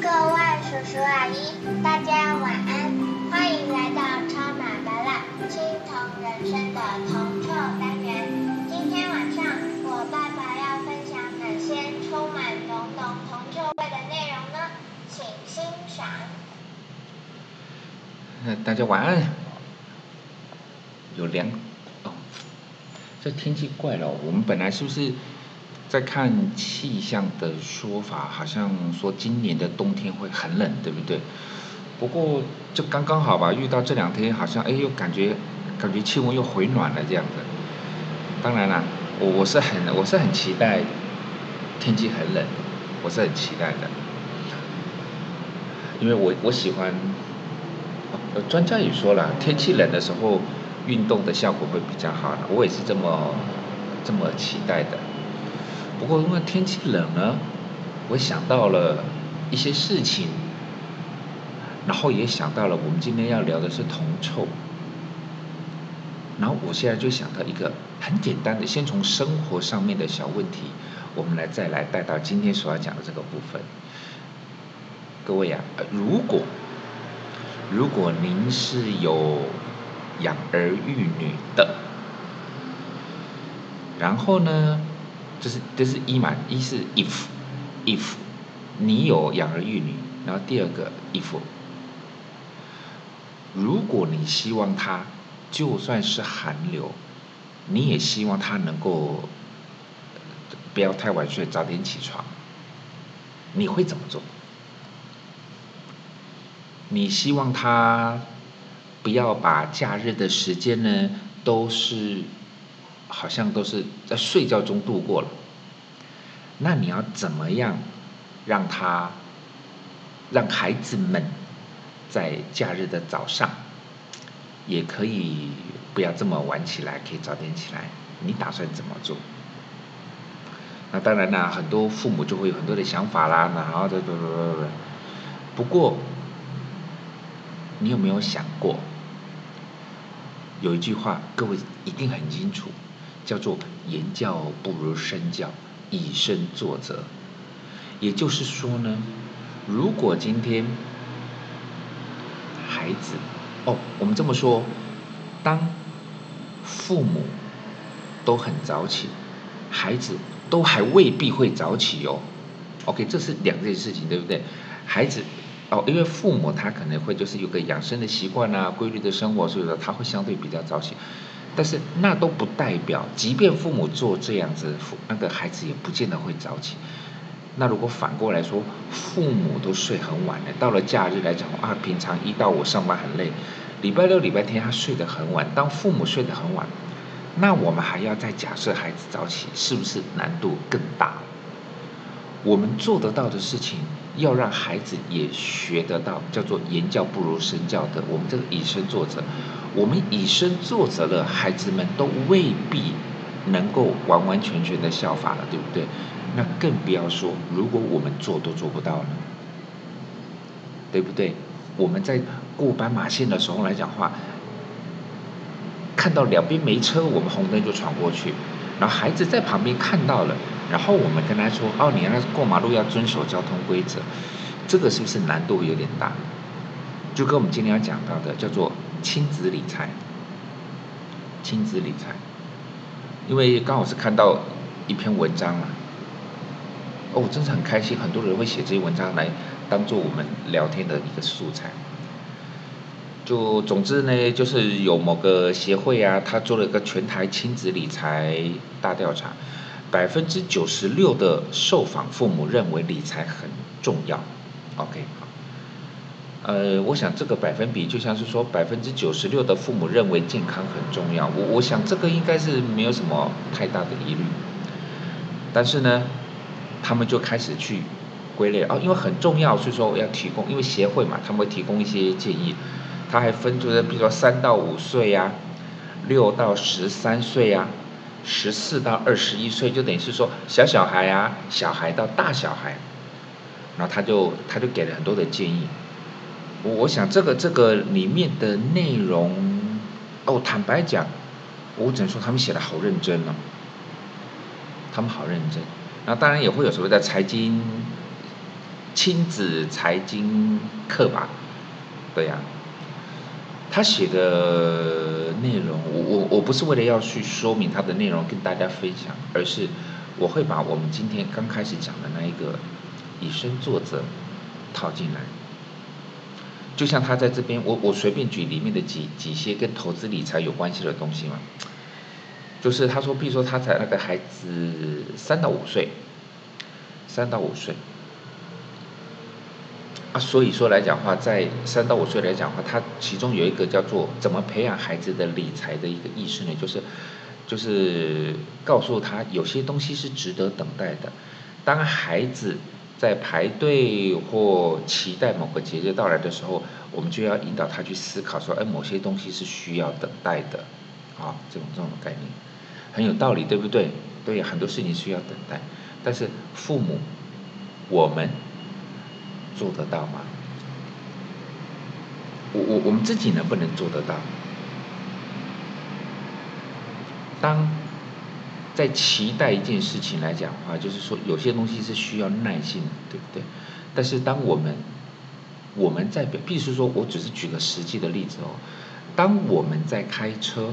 各位叔叔阿姨，大家晚安，欢迎来到超马达拉青铜人生的铜臭单元。今天晚上，我爸爸要分享哪些充满浓浓铜臭味的内容呢？请欣赏。大家晚安。有凉哦，这天气怪了。我们本来是不是在看气象的说法？好像说今年的冬天会很冷，对不对？不过就刚刚好吧，遇到这两天好像哎又感觉感觉气温又回暖了这样子。当然啦，我我是很我是很期待天气很冷，我是很期待的，因为我我喜欢。呃，专家也说了，天气冷的时候。运动的效果会比较好呢，我也是这么这么期待的。不过因为天气冷呢，我想到了一些事情，然后也想到了我们今天要聊的是铜臭。然后我现在就想到一个很简单的，先从生活上面的小问题，我们来再来带到今天所要讲的这个部分。各位呀，如果如果您是有养儿育女的，然后呢，这是这是一嘛？一是 if if 你有养儿育女，然后第二个 if 如果你希望他就算是寒流，你也希望他能够不要太晚睡，早点起床，你会怎么做？你希望他？不要把假日的时间呢，都是好像都是在睡觉中度过了。那你要怎么样让他让孩子们在假日的早上也可以不要这么晚起来，可以早点起来？你打算怎么做？那当然啦，很多父母就会有很多的想法啦，然后这这这不过，你有没有想过？有一句话，各位一定很清楚，叫做“言教不如身教，以身作则”。也就是说呢，如果今天孩子，哦，我们这么说，当父母都很早起，孩子都还未必会早起哦。OK，这是两件事情，对不对？孩子。哦，因为父母他可能会就是有个养生的习惯啊，规律的生活，所以说他会相对比较早起。但是那都不代表，即便父母做这样子，父那个孩子也不见得会早起。那如果反过来说，父母都睡很晚的，到了假日来讲啊，平常一到五上班很累，礼拜六、礼拜天他睡得很晚。当父母睡得很晚，那我们还要再假设孩子早起，是不是难度更大？我们做得到的事情。要让孩子也学得到，叫做言教不如身教的。我们这个以身作则，我们以身作则了，孩子们都未必能够完完全全的效法了，对不对？那更不要说，如果我们做都做不到呢，对不对？我们在过斑马线的时候来讲话，看到两边没车，我们红灯就闯过去，然后孩子在旁边看到了。然后我们跟他说：“哦，你要过马路要遵守交通规则，这个是不是难度有点大？就跟我们今天要讲到的叫做亲子理财，亲子理财，因为刚好是看到一篇文章啊，哦，真是很开心，很多人会写这些文章来当做我们聊天的一个素材。就总之呢，就是有某个协会啊，他做了一个全台亲子理财大调查。”百分之九十六的受访父母认为理财很重要，OK，好，呃，我想这个百分比就像是说百分之九十六的父母认为健康很重要，我我想这个应该是没有什么太大的疑虑，但是呢，他们就开始去归类。哦，因为很重要，所以说要提供，因为协会嘛，他们会提供一些建议，他还分出了比如说三到五岁呀，六到十三岁呀。十四到二十一岁，就等于是说小小孩啊，小孩到大小孩，然后他就他就给了很多的建议。我我想这个这个里面的内容，哦，坦白讲，我只能说他们写的好认真哦，他们好认真。那当然也会有所谓的财经亲子财经课吧，对呀。他写的内容，我我我不是为了要去说明他的内容跟大家分享，而是我会把我们今天刚开始讲的那一个以身作则套进来。就像他在这边，我我随便举里面的几几些跟投资理财有关系的东西嘛，就是他说，比如说他在那个孩子三到五岁，三到五岁。啊，所以说来讲话，在三到五岁来讲话，他其中有一个叫做怎么培养孩子的理财的一个意识呢？就是，就是告诉他有些东西是值得等待的。当孩子在排队或期待某个节日到来的时候，我们就要引导他去思考说，哎，某些东西是需要等待的，啊，这种这种概念很有道理，对不对？对，很多事情需要等待，但是父母，我们。做得到吗？我我我们自己能不能做得到？当在期待一件事情来讲的话，就是说有些东西是需要耐心，对不对？但是当我们我们在，比如说，我只是举个实际的例子哦，当我们在开车，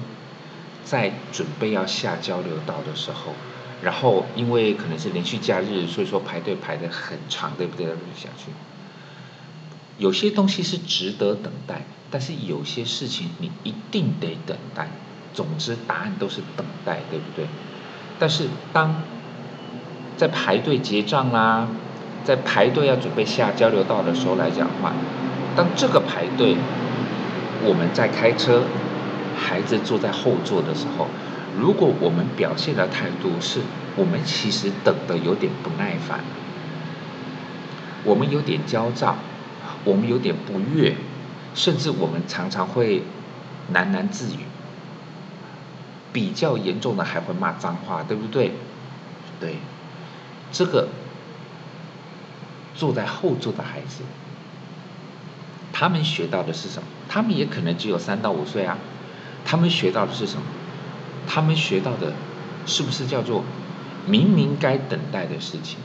在准备要下交流道的时候，然后因为可能是连续假日，所以说排队排的很长，对不对？下去。有些东西是值得等待，但是有些事情你一定得等待。总之，答案都是等待，对不对？但是当在排队结账啦，在排队要准备下交流道的时候来讲话，当这个排队我们在开车，孩子坐在后座的时候，如果我们表现的态度是我们其实等的有点不耐烦，我们有点焦躁。我们有点不悦，甚至我们常常会喃喃自语，比较严重的还会骂脏话，对不对？对，这个坐在后座的孩子，他们学到的是什么？他们也可能只有三到五岁啊，他们学到的是什么？他们学到的是不是叫做明明该等待的事情，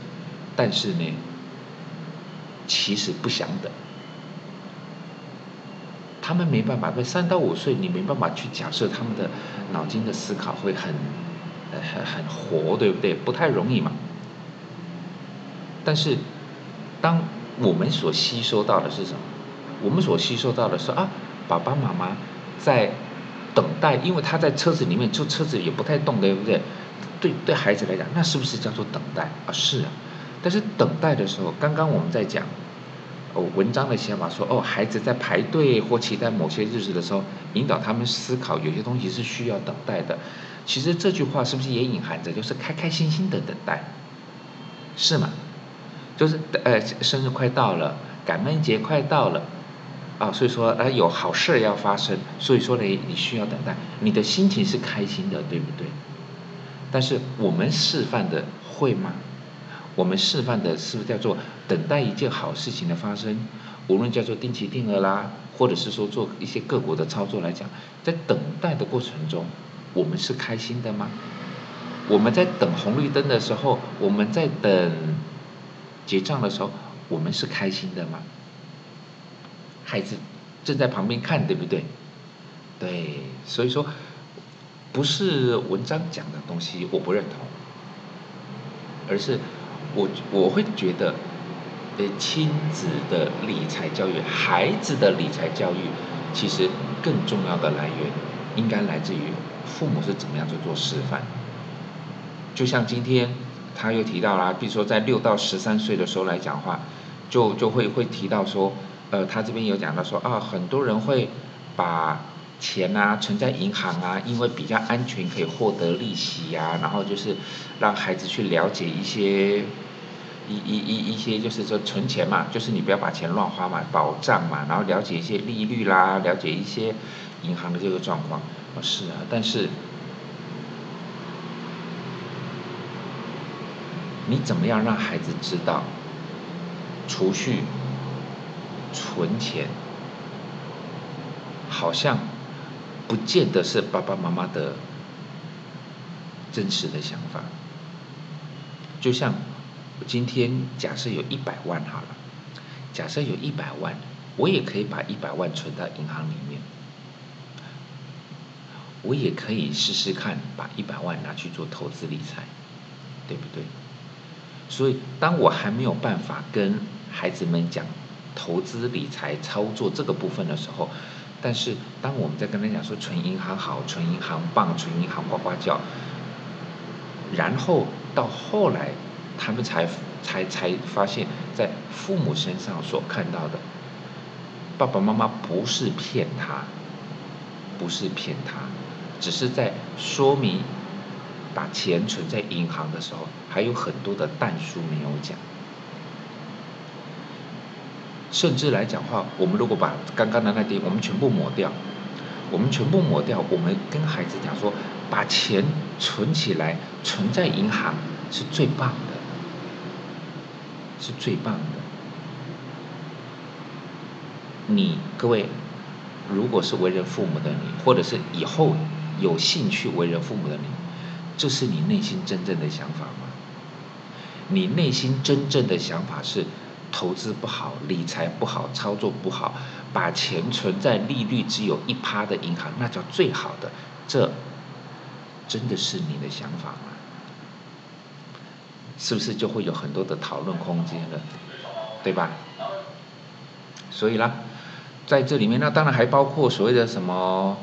但是呢，其实不想等。他们没办法，对三到五岁，你没办法去假设他们的脑筋的思考会很，呃，很很活，对不对？不太容易嘛。但是，当我们所吸收到的是什么？我们所吸收到的是啊，爸爸妈妈在等待，因为他在车子里面，就车子也不太动，对不对？对对孩子来讲，那是不是叫做等待啊？是啊。但是等待的时候，刚刚我们在讲。文章的想法说，哦，孩子在排队或期待某些日子的时候，引导他们思考，有些东西是需要等待的。其实这句话是不是也隐含着，就是开开心心的等待，是吗？就是呃，生日快到了，感恩节快到了，啊，所以说呃有好事要发生，所以说呢，你需要等待，你的心情是开心的，对不对？但是我们示范的会吗？我们示范的是不是叫做等待一件好事情的发生？无论叫做定期定额啦，或者是说做一些个股的操作来讲，在等待的过程中，我们是开心的吗？我们在等红绿灯的时候，我们在等结账的时候，我们是开心的吗？孩子正在旁边看，对不对？对，所以说不是文章讲的东西我不认同，而是。我我会觉得，呃，亲子的理财教育，孩子的理财教育，其实更重要的来源，应该来自于父母是怎么样去做示范。就像今天他又提到啦，比如说在六到十三岁的时候来讲话，就就会会提到说，呃，他这边有讲到说啊，很多人会把。钱啊，存在银行啊，因为比较安全，可以获得利息啊。然后就是让孩子去了解一些一一一一些，就是说存钱嘛，就是你不要把钱乱花嘛，保障嘛。然后了解一些利率啦，了解一些银行的这个状况。哦是啊，但是你怎么样让孩子知道储蓄、存钱，好像？不见得是爸爸妈妈的真实的想法。就像今天假设有一百万好了，假设有一百万，我也可以把一百万存到银行里面，我也可以试试看把一百万拿去做投资理财，对不对？所以当我还没有办法跟孩子们讲投资理财操作这个部分的时候，但是当我们在跟他讲说存银行好，存银行棒，存银行呱呱叫，然后到后来，他们才才才发现，在父母身上所看到的，爸爸妈妈不是骗他，不是骗他，只是在说明把钱存在银行的时候，还有很多的淡书没有讲。甚至来讲话，我们如果把刚刚的那点我们全部抹掉，我们全部抹掉，我们跟孩子讲说，把钱存起来，存在银行是最棒的，是最棒的。你各位，如果是为人父母的你，或者是以后有兴趣为人父母的你，这是你内心真正的想法吗？你内心真正的想法是？投资不好，理财不好，操作不好，把钱存在利率只有一趴的银行，那叫最好的。这真的是你的想法吗？是不是就会有很多的讨论空间了，对吧？所以啦，在这里面，那当然还包括所谓的什么，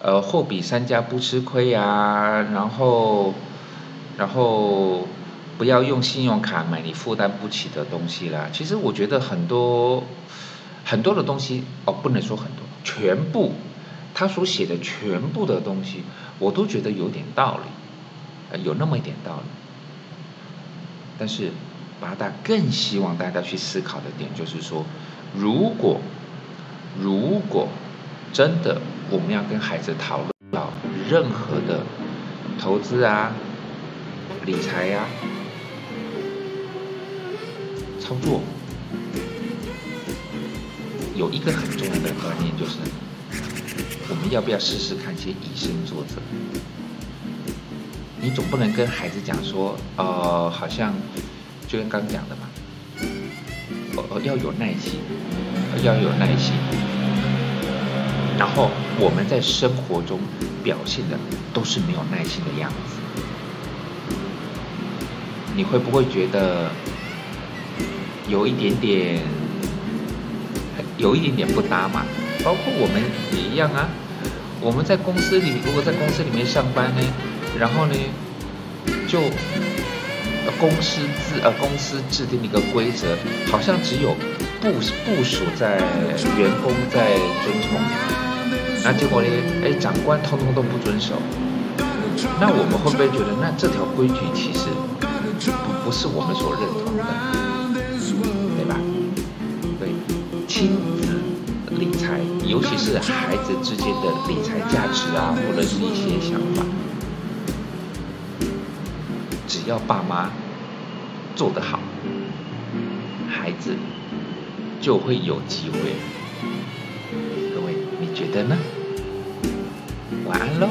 呃，货比三家不吃亏啊，然后，然后。不要用信用卡买你负担不起的东西啦。其实我觉得很多很多的东西哦，不能说很多，全部他所写的全部的东西，我都觉得有点道理，有那么一点道理。但是，八大更希望大家去思考的点就是说，如果如果真的我们要跟孩子讨论到任何的投资啊、理财呀。操作有一个很重要的观念，就是我们要不要试试看先以身作则？你总不能跟孩子讲说，呃，好像就跟刚讲的嘛，呃，要有耐心，要有耐心。然后我们在生活中表现的都是没有耐心的样子，你会不会觉得？有一点点，有一点点不搭嘛。包括我们也一样啊。我们在公司里，如果在公司里面上班呢，然后呢，就公司制呃公司制定一个规则，好像只有部部署在员工在遵从，那结果呢，哎，长官通通都不遵守。那我们会不会觉得，那这条规矩其实不不是我们所认同的？亲子理财，尤其是孩子之间的理财价值啊，或者是一些想法，只要爸妈做得好，孩子就会有机会。各位，你觉得呢？晚安喽。